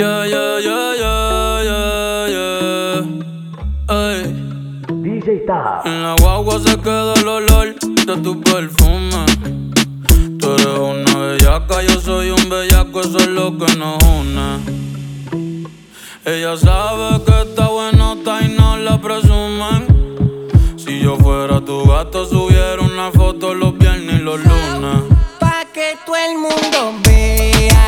Yeah, yeah, yeah, yeah, yeah, yeah. Ay. DJ Ta. En la guagua se queda el olor de tu perfume. Tú eres una bellaca, yo soy un bellaco, eso es lo que nos une. Ella sabe que está bueno, está y no la presumen. Si yo fuera tu gato, subiera una foto los viernes y los lunes. Pa' que todo el mundo vea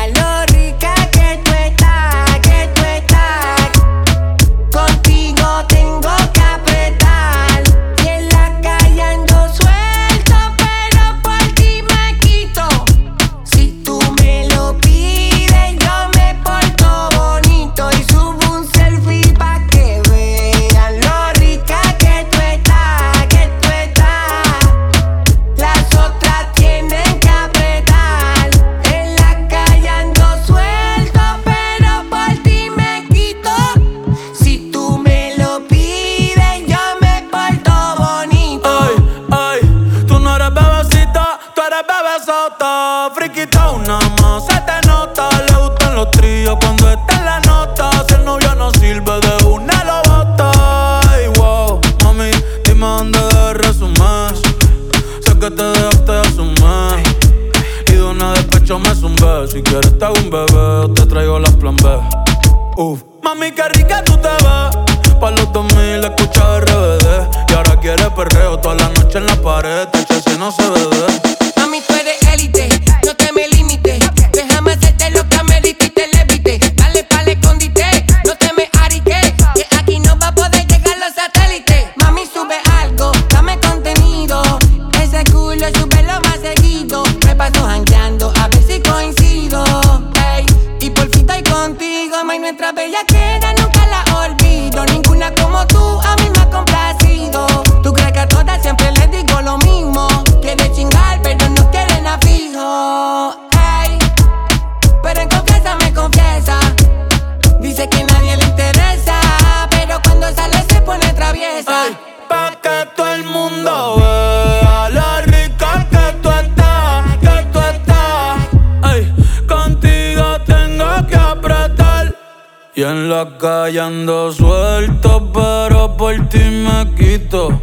Y en la calle ando suelto, pero por ti me quito.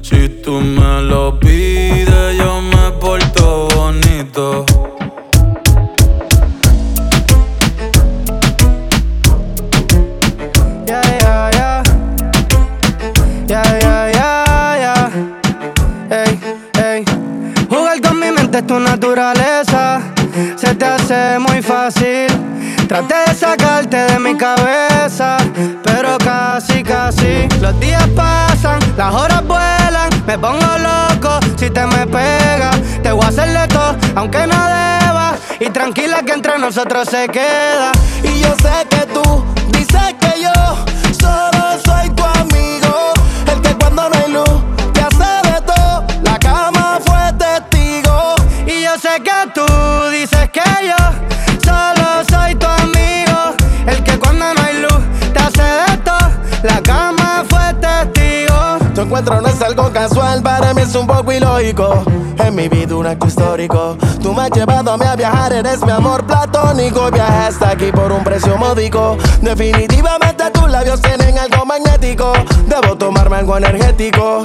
Si tú me lo pides, yo me porto bonito. Yeah, yeah, yeah. Yeah, yeah, yeah. Ey, ey. Jugar con mi mente es tu naturaleza. Se te hace muy fácil. Traté de sacarte de mi cabeza, pero casi, casi. Los días pasan, las horas vuelan. Me pongo loco si te me pegas. Te voy a hacerle todo, aunque no deba. Y tranquila que entre nosotros se queda. Y yo sé que tú algo casual, para mí es un poco ilógico. En mi vida un acto histórico. Tú me has llevado a mí a viajar, eres mi amor platónico. Viaje hasta aquí por un precio módico. Definitivamente tus labios tienen algo magnético. Debo tomarme algo energético.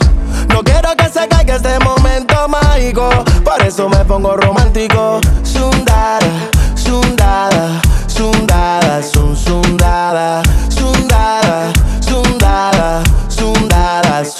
No quiero que se caiga este momento mágico. Por eso me pongo romántico. Sundara, sundada, sundada, sun, sundada, sundada,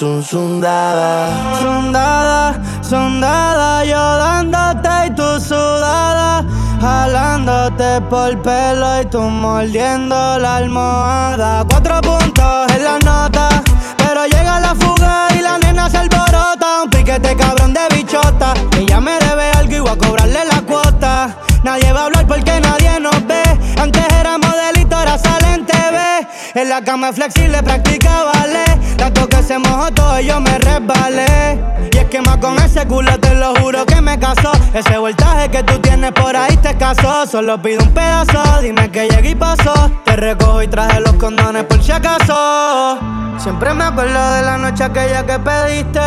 sundada, sun, sundada. Sondada, sondada, yo dándote y tú sudada. Jalándote por pelo y tú mordiendo la almohada. Cuatro puntos en la nota, pero llega la fuga y la nena se alborota. Un piquete cabrón de bichota. Ella me debe algo y voy a cobrarle la cuota. Nadie va a hablar porque nadie nos ve. Antes era modelito, ahora sale en TV. En la cama flexible, practica ballet. Tanto que se mojó todo y yo me resbalé. Y es que más con ese culo te lo juro que me casó. Ese voltaje que tú tienes por ahí te casó. Solo pido un pedazo, dime que llegué y pasó. Te recojo y traje los condones por si acaso. Siempre me acuerdo de la noche aquella que pediste.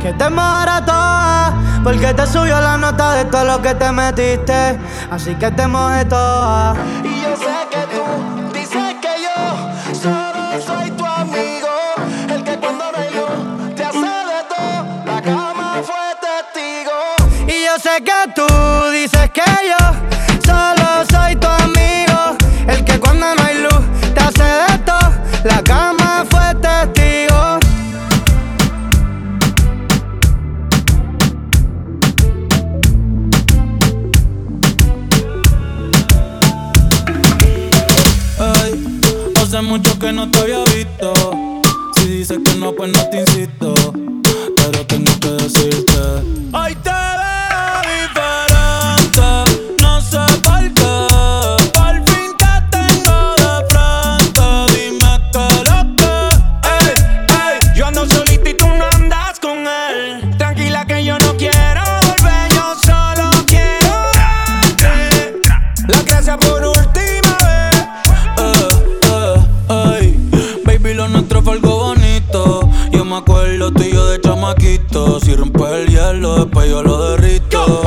Que te mojara toda, porque te subió la nota de todo lo que te metiste. Así que te mojé toda. Y yo sé que sé que tú dices que yo solo soy tu amigo, el que cuando no hay luz te hace de todo. La cama fue testigo. Hey, hace mucho que no te había visto. Si dices que no, pues no te insisto. cuello lo derrito.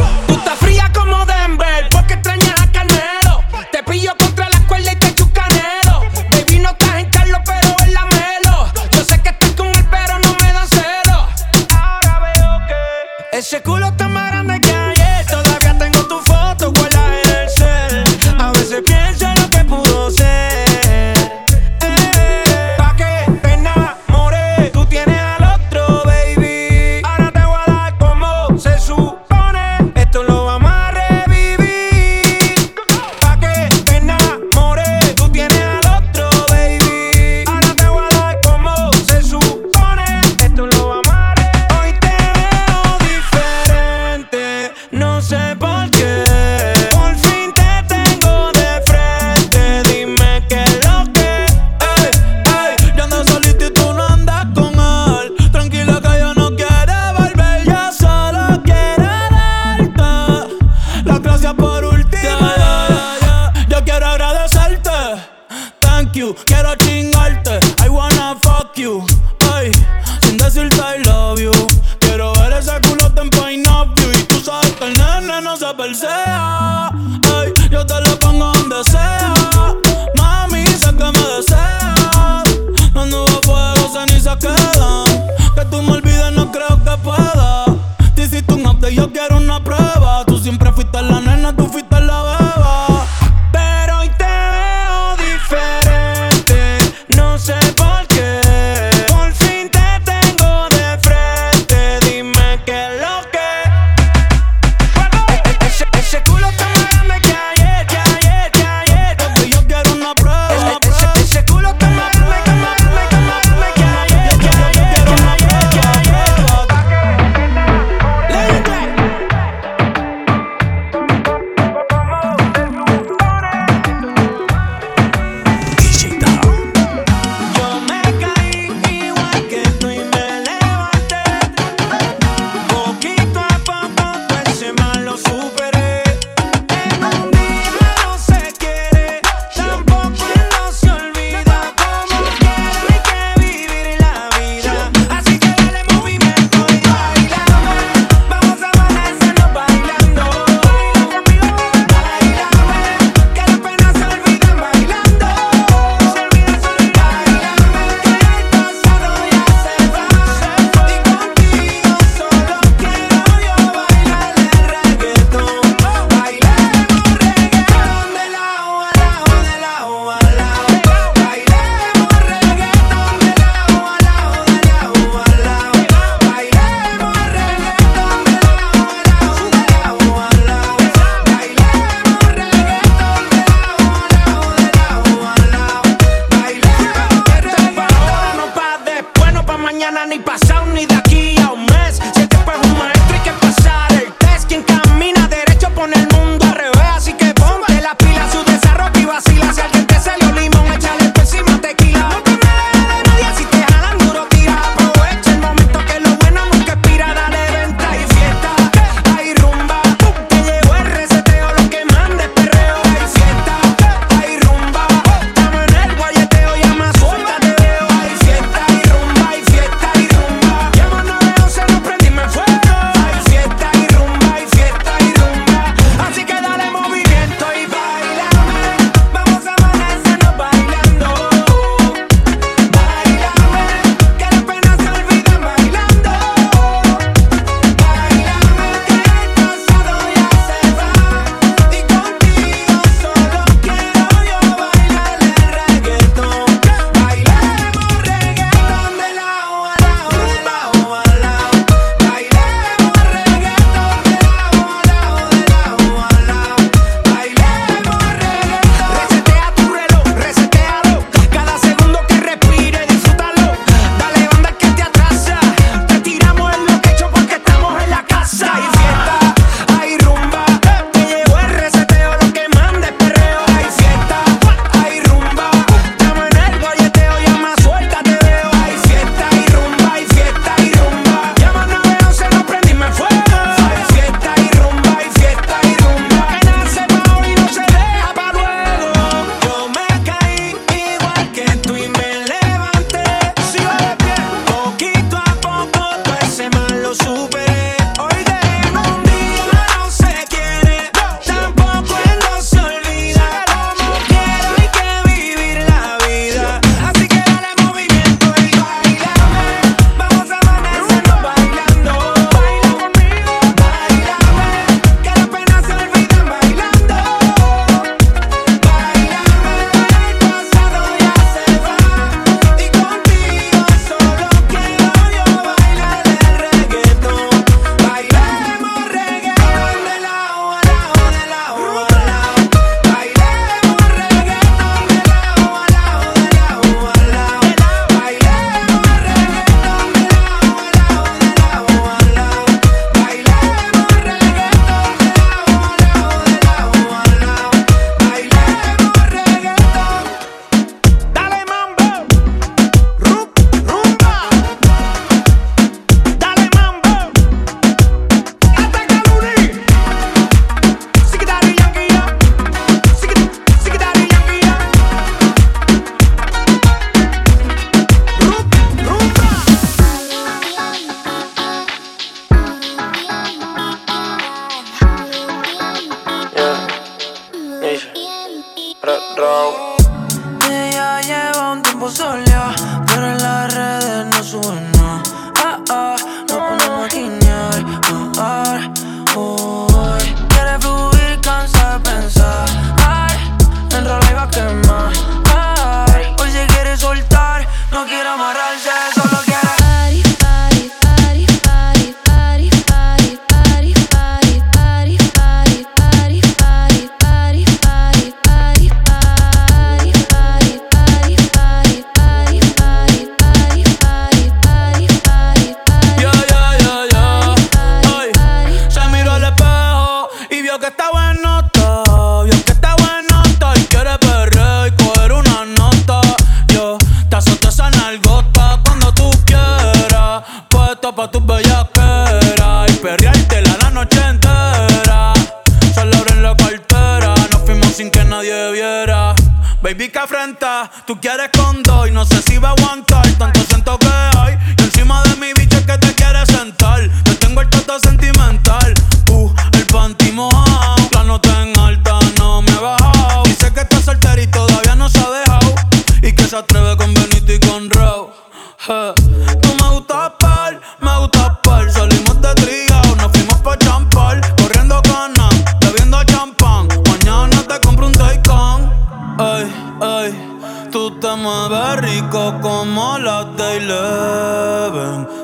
Baby, que afrenta, tú quieres con dos y no sé si va a aguantar tanto siento que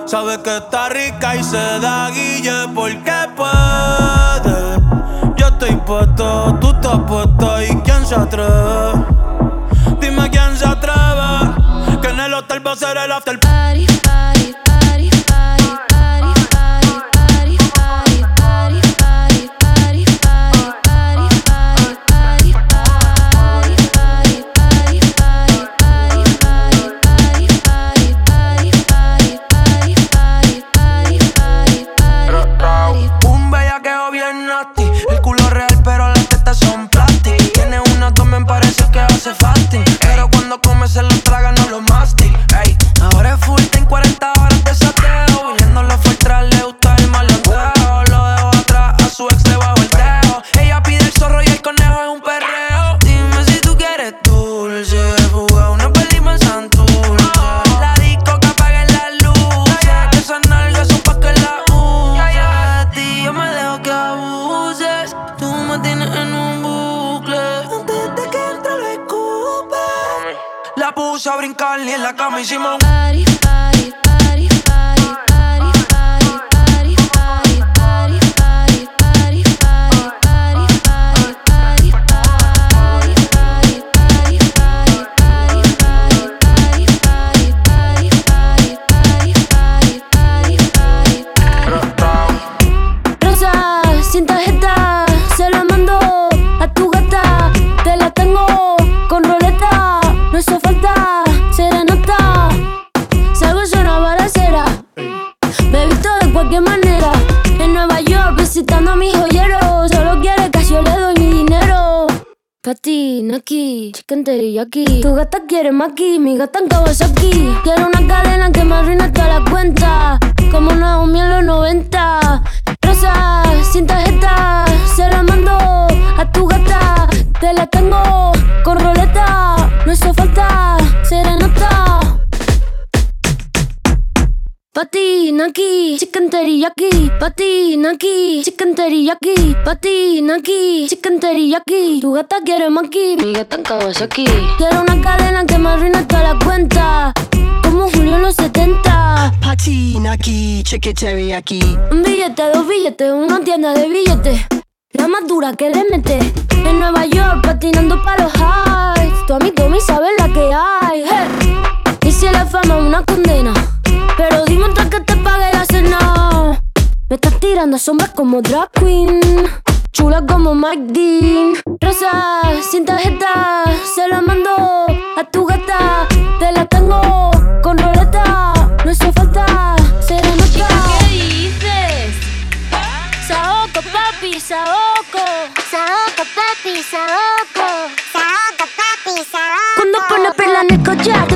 Sabe que está rica y se da guille porque puede. Yo estoy puesto, tú estás puesto y quién se atreve. Dime quién se atreve. Que en el hotel va a ser el after party. Katy, Naki, chicken teriyaki. Tu gata quiere maki, mi gata en Kawasaki. Quiero una cadena que me arruine toda la cuenta. Como una homie en los 90. Rosa, sin tarjeta, se la mando a tu gata. Te la tengo con roleta, no hizo falta. Serena Patinaki, chicken teriyaki, patinaki, chicken teriyaki, patinaki, chicken teriyaki. Tu gata quiere maki, mi gata en Kawasaki. Quiero una cadena que me arruina toda la cuenta, como Julio en los 70. Patinaki, chicken teriyaki. Un billete, dos billetes, una tienda de billetes. La más dura que le mete. En Nueva York, patinando para los highs. Tu amigo, mi sabe la que hay. Hey. Y si la fama una condena pero dime antes que te pague la cena. Me estás tirando sombras como drag queen. Chula como Mike Dean. Rosa, sin tarjeta. Se la mando a tu gata. Te la tengo con roleta. No hizo falta serenata. ¿Qué dices? Saoco, papi, saoco. Saoco, papi, saoco. Saoco, papi, saoco. Cuando pone perla en el collar,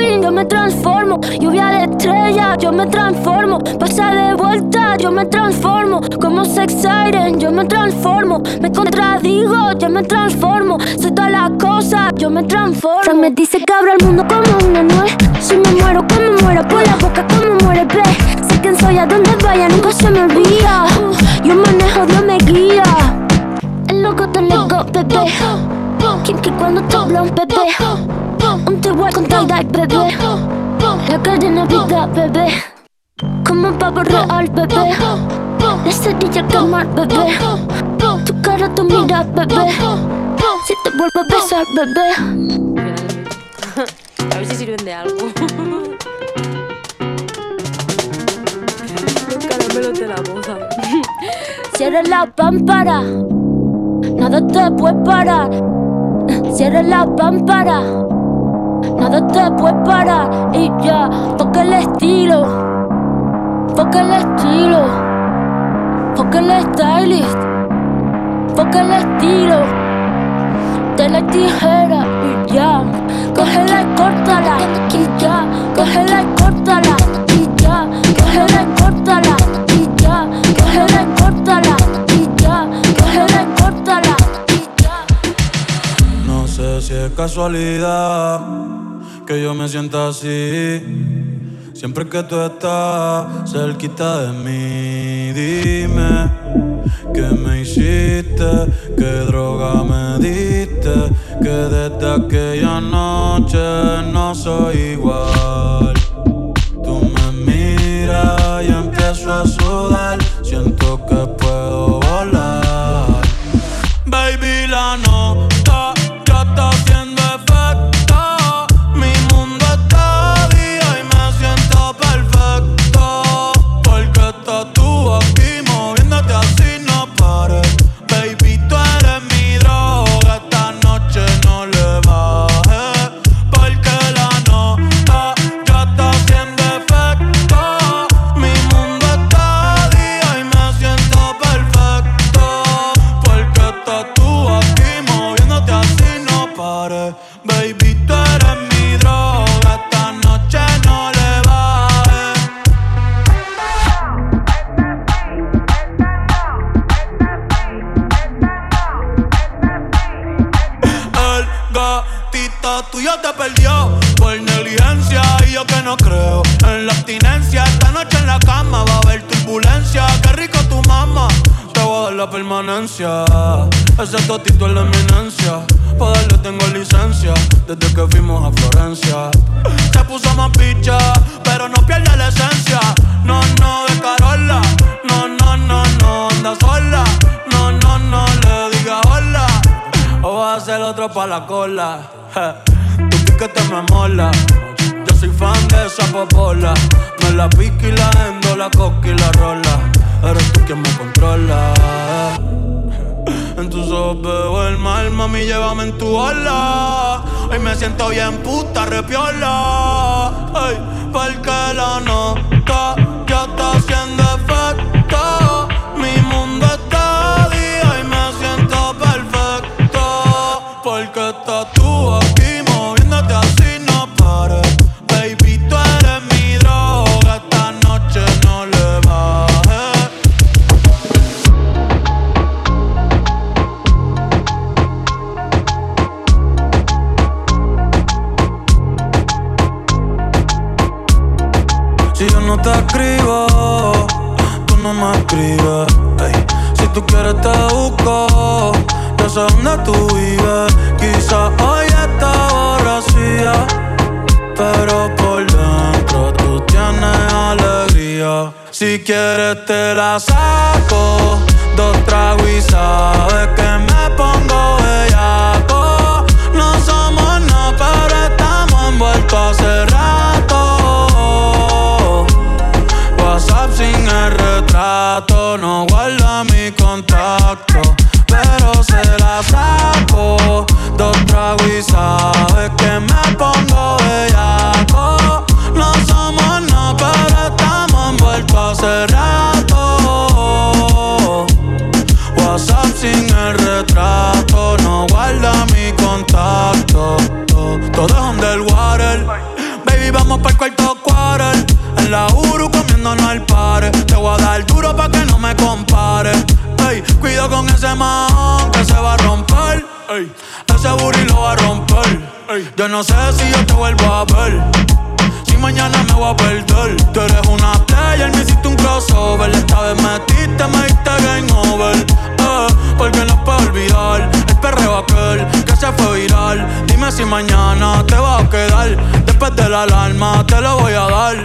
yo me transformo. Lluvia de estrellas, yo me transformo. Pasa de vuelta, yo me transformo. Como sex siren, yo me transformo. Me contradigo, yo me transformo. Soy todas las cosas, yo me transformo. Fran me dice que abro el mundo como una nuez. Si me muero, como muero por la boca, como muere, ve. Sé quién soy, a donde vaya, nunca se me olvida. Yo manejo, Dios me guía. El loco te lego, bebé. Kinky cuando te hablo, bebé. Un te con tie-dye, bebé. La cadena vida, bebé. Como un pavo real, bebé. La cerilla quemar, bebé. Tu cara, tu mira, bebé. Si te vuelvo a besar, bebé. A ver si sirven de algo. Los caramelos de la boda. Cierra la pámpara. Nada te puede parar. Cierra la pámpara. Nada te puede parar. Y ya, toca el estilo. Toca el estilo. Toca el stylist. Toca el estilo. De la tijera y ya. Cógela y córtala. Y ya. Cógela y córtala. Y ya. Cógela y córtala. Y ya. Cógela y córtala. Y ya. Cógela y córtala. No sé si es casualidad que yo me sienta así. Siempre que tú estás cerquita de mí, dime qué me hiciste, qué droga me diste, que desde aquella noche no soy igual. Tuyo te perdió por negligencia y yo que no creo en la abstinencia. Esta noche en la cama va a haber turbulencia. Qué rico tu mamá, te voy a dar la permanencia. Ese totito es la eminencia. Pa' darle tengo licencia desde que fuimos a Florencia. Se puso más picha, pero no pierde la esencia. No, no, de Carola. No, no, no, no, anda sola. A hacer otro pa' la cola. Je, Tu piquete me mola. Yo soy fan de esa popola. Me la pique y la endo, la coca y la rola. Eres tú quien me controla. En tus ojos veo el mal, mami, llévame en tu ola. Hoy me siento bien puta, repiola. Ay, porque la nota ya está haciendo vamos para el cuarto quarter. En la Uru comiéndonos al par. Te voy a dar duro pa' que no me compare. Ey, cuido con ese man que se va a romper. Ey, ese booty lo va a romper. Ey, yo no sé si yo te vuelvo a ver mañana me voy a perder. Tú eres una player, me hiciste un crossover. Esta vez metiste, me diste game over. Eh, porque no puedo olvidar el perreo aquel que se fue viral. Dime si mañana te vas a quedar. Después de la alarma te lo voy a dar.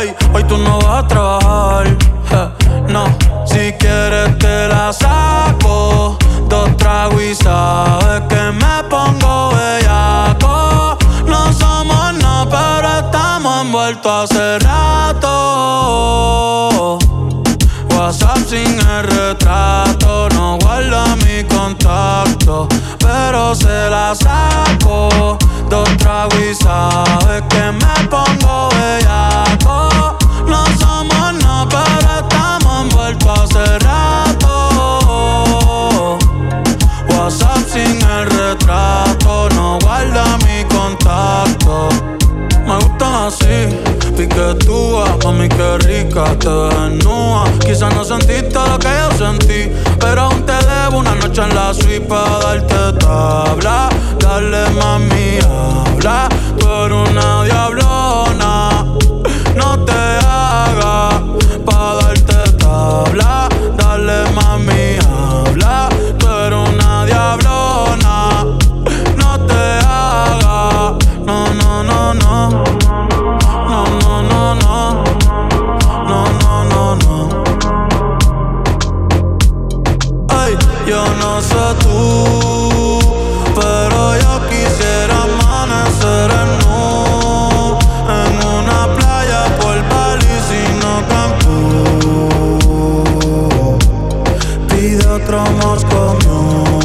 Ey, hoy tú no vas a trabajar. Eh, no, si quieres te la saco. Dos tragos y sabes que me hace rato. WhatsApp sin el retrato, no guarda mi contacto, pero se la sabe. No sentí todo lo que yo sentí, pero aún te debo una noche en la suite para darte tabla. Dale, mami, y de otro mosco no.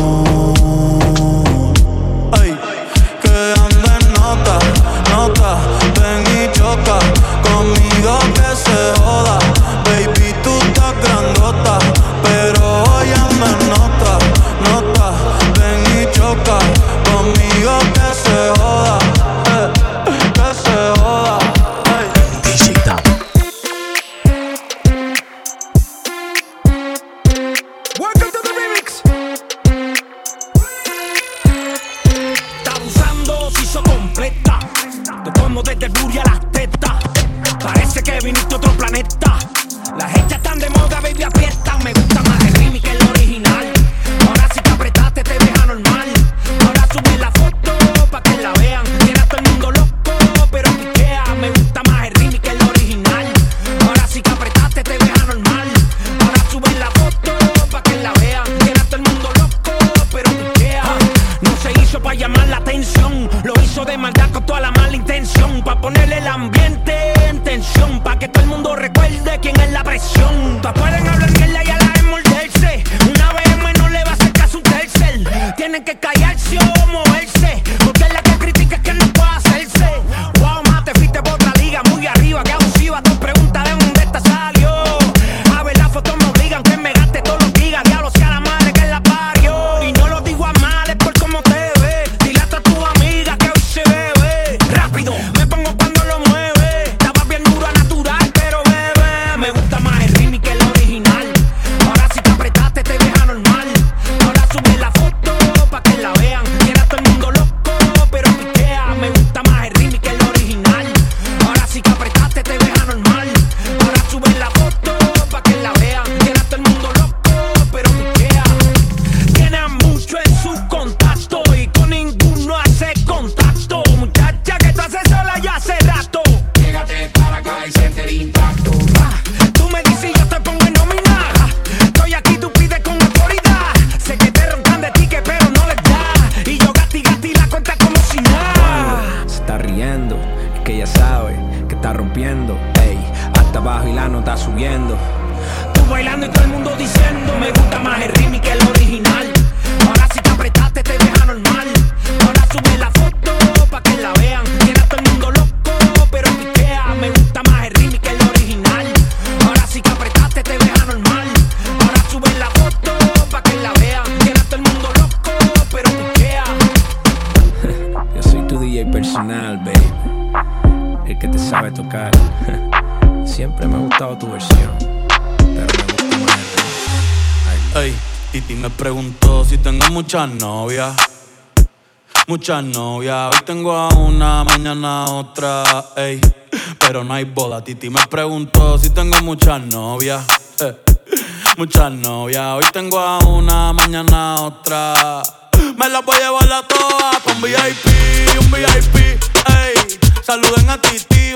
Muchas novias. Muchas novias, hoy tengo a una, mañana otra, ey. Pero no hay boda. Titi me preguntó si tengo muchas novias. eh. Muchas novias, hoy tengo a una, mañana otra. Me las voy a llevar a todas un VIP, un VIP, ey. Saluden a Titi,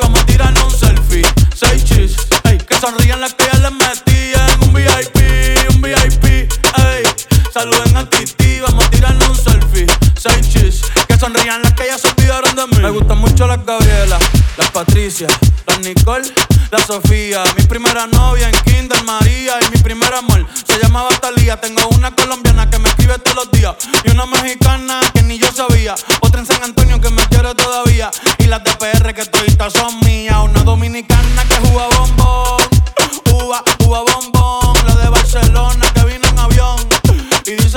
las Gabriela, las Patricia, las Nicole, la Sofía. Mi primera novia en Kinder María y mi primer amor se llamaba Talía. Tengo una colombiana que me escribe todos los días y una mexicana que ni yo sabía. Otra en San Antonio que me quiere todavía y las de PR que toditas son mías. Una dominicana que juega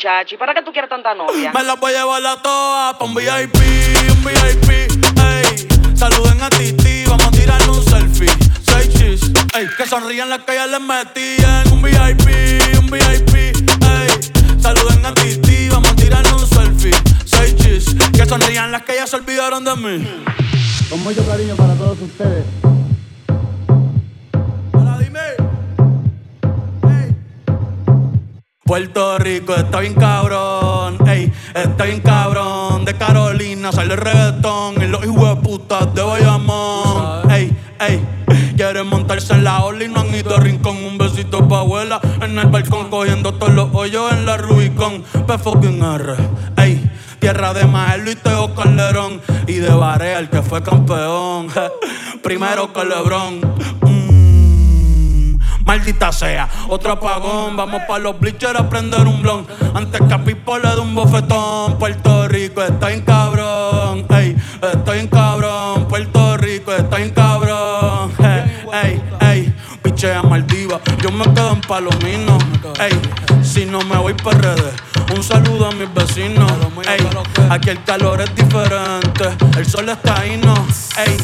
muchacho, ¿y para qué tú quieres tanta novia? Me las voy a llevar a todas pa' un VIP, un VIP, ey. Saluden a Titi, vamos a tirarle un selfie. Seis chis, ey. Que sonrían las que ya les metí en un VIP, un VIP, ey. Saluden a Titi, vamos a tirarle un selfie. Seis chis, que sonrían las que ya se olvidaron de mí. Con mucho cariño para todos ustedes. Puerto Rico está bien cabrón, ey, está bien cabrón. De Carolina sale el reggaetón y los putas de Bayamón, ey, ey. Quieren montarse en la ola y no han ido a rincón. Un besito pa' abuela en el balcón, cogiendo todos los hoyos en la Rubicon. P fucking R, ey. Tierra de Maelo y Teo Calderón. Y de Barea, el que fue campeón. Primero que Lebrón. Maldita sea, otro apagón. Vamos pa' los bleachers a prender un blon. Antes que a Pipo le dé un bofetón. Puerto Rico está en cabrón. Ey, estoy en cabrón. Puerto Rico está en cabrón. Ey, ey, ey. Pichea Maldiva. Yo me quedo en Palomino. Ey, si no me voy pa' redes. Un saludo a mis vecinos. Ey, aquí el calor es diferente. El sol está ahí, no. Ey,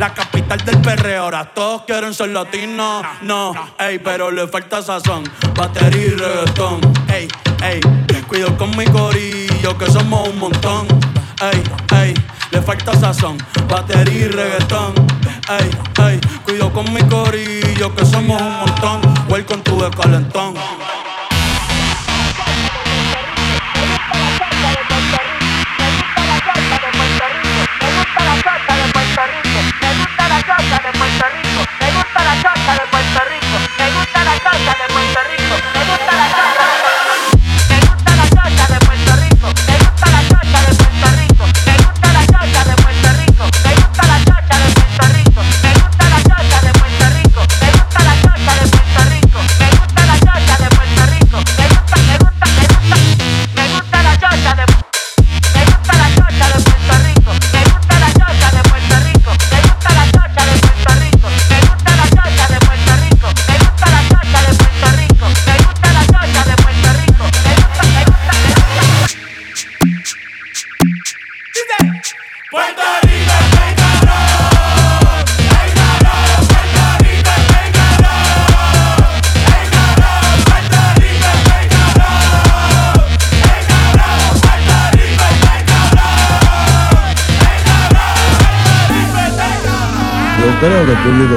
la capital del perreo. Ahora todos quieren ser latinos. No, ey, pero le falta sazón. Batería y reggaetón. Ey, ey, cuido con mi corillo que somos un montón. Ey, ey, le falta sazón. Batería y reggaetón. Ey, ey, cuido con mi corillo que somos un montón. Welcome to the calentón.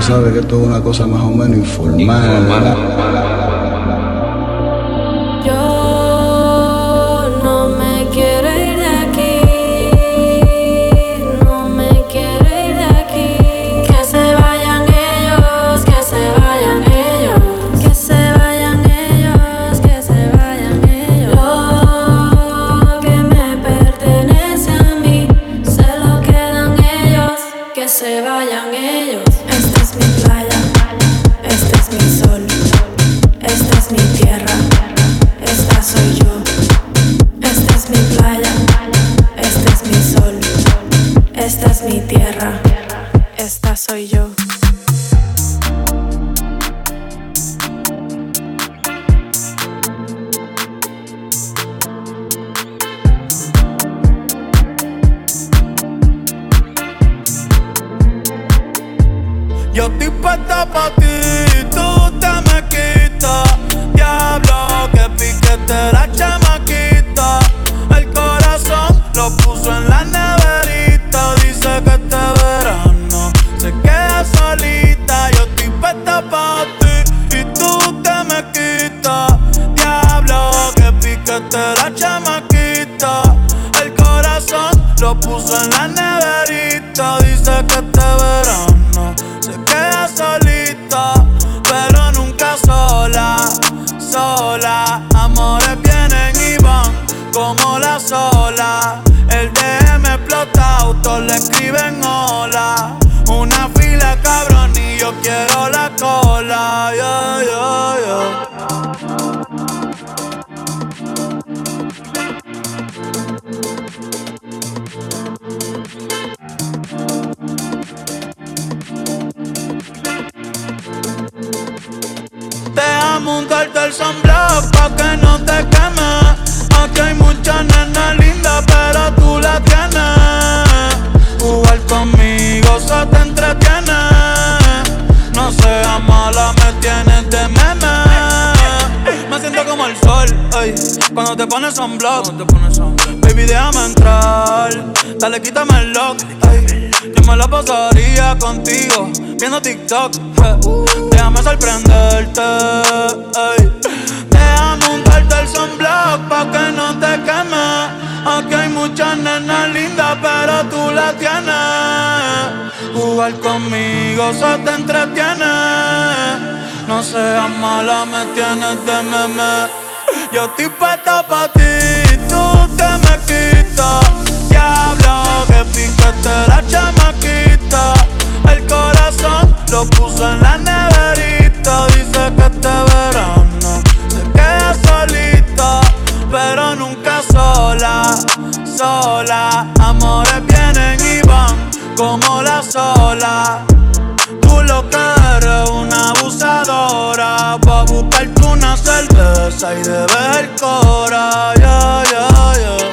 Sabe que esto es una cosa más o menos informal. Yo puso en la neverita. Dice que este verano se queda solita, pero nunca sola, sola. Amores vienen y van como la sola. El DM explota, autos le escriben hola. Una fila cabrón y yo quiero la cola. Yeah, yeah, Deja montarte el sunblock pa' que no te queme. Aquí hay muchas nenas lindas, pero tú la tienes. Jugar conmigo se te entretiene. No seas mala, me tienes de meme. Me siento como el sol, ey, cuando te pones sunblock. Baby, déjame entrar, dale, quítame el lock, ey. Yo me la pasaría contigo, viendo TikTok, eh. Déjame sorprenderte, tienes. Jugar conmigo se te entretiene. No seas mala, me tienes de meme. Yo estoy puesta pa' ti, tú te me quitas. Diablo, que picaste la chamaquita. El corazón lo puso en la neverita. Dice que este verano se queda solita, pero nunca sola, sola. Amores vienen y como la sola. Tú lo que eres una abusadora Pa' buscarte una cerveza y de ver cora yeah, yeah, yeah.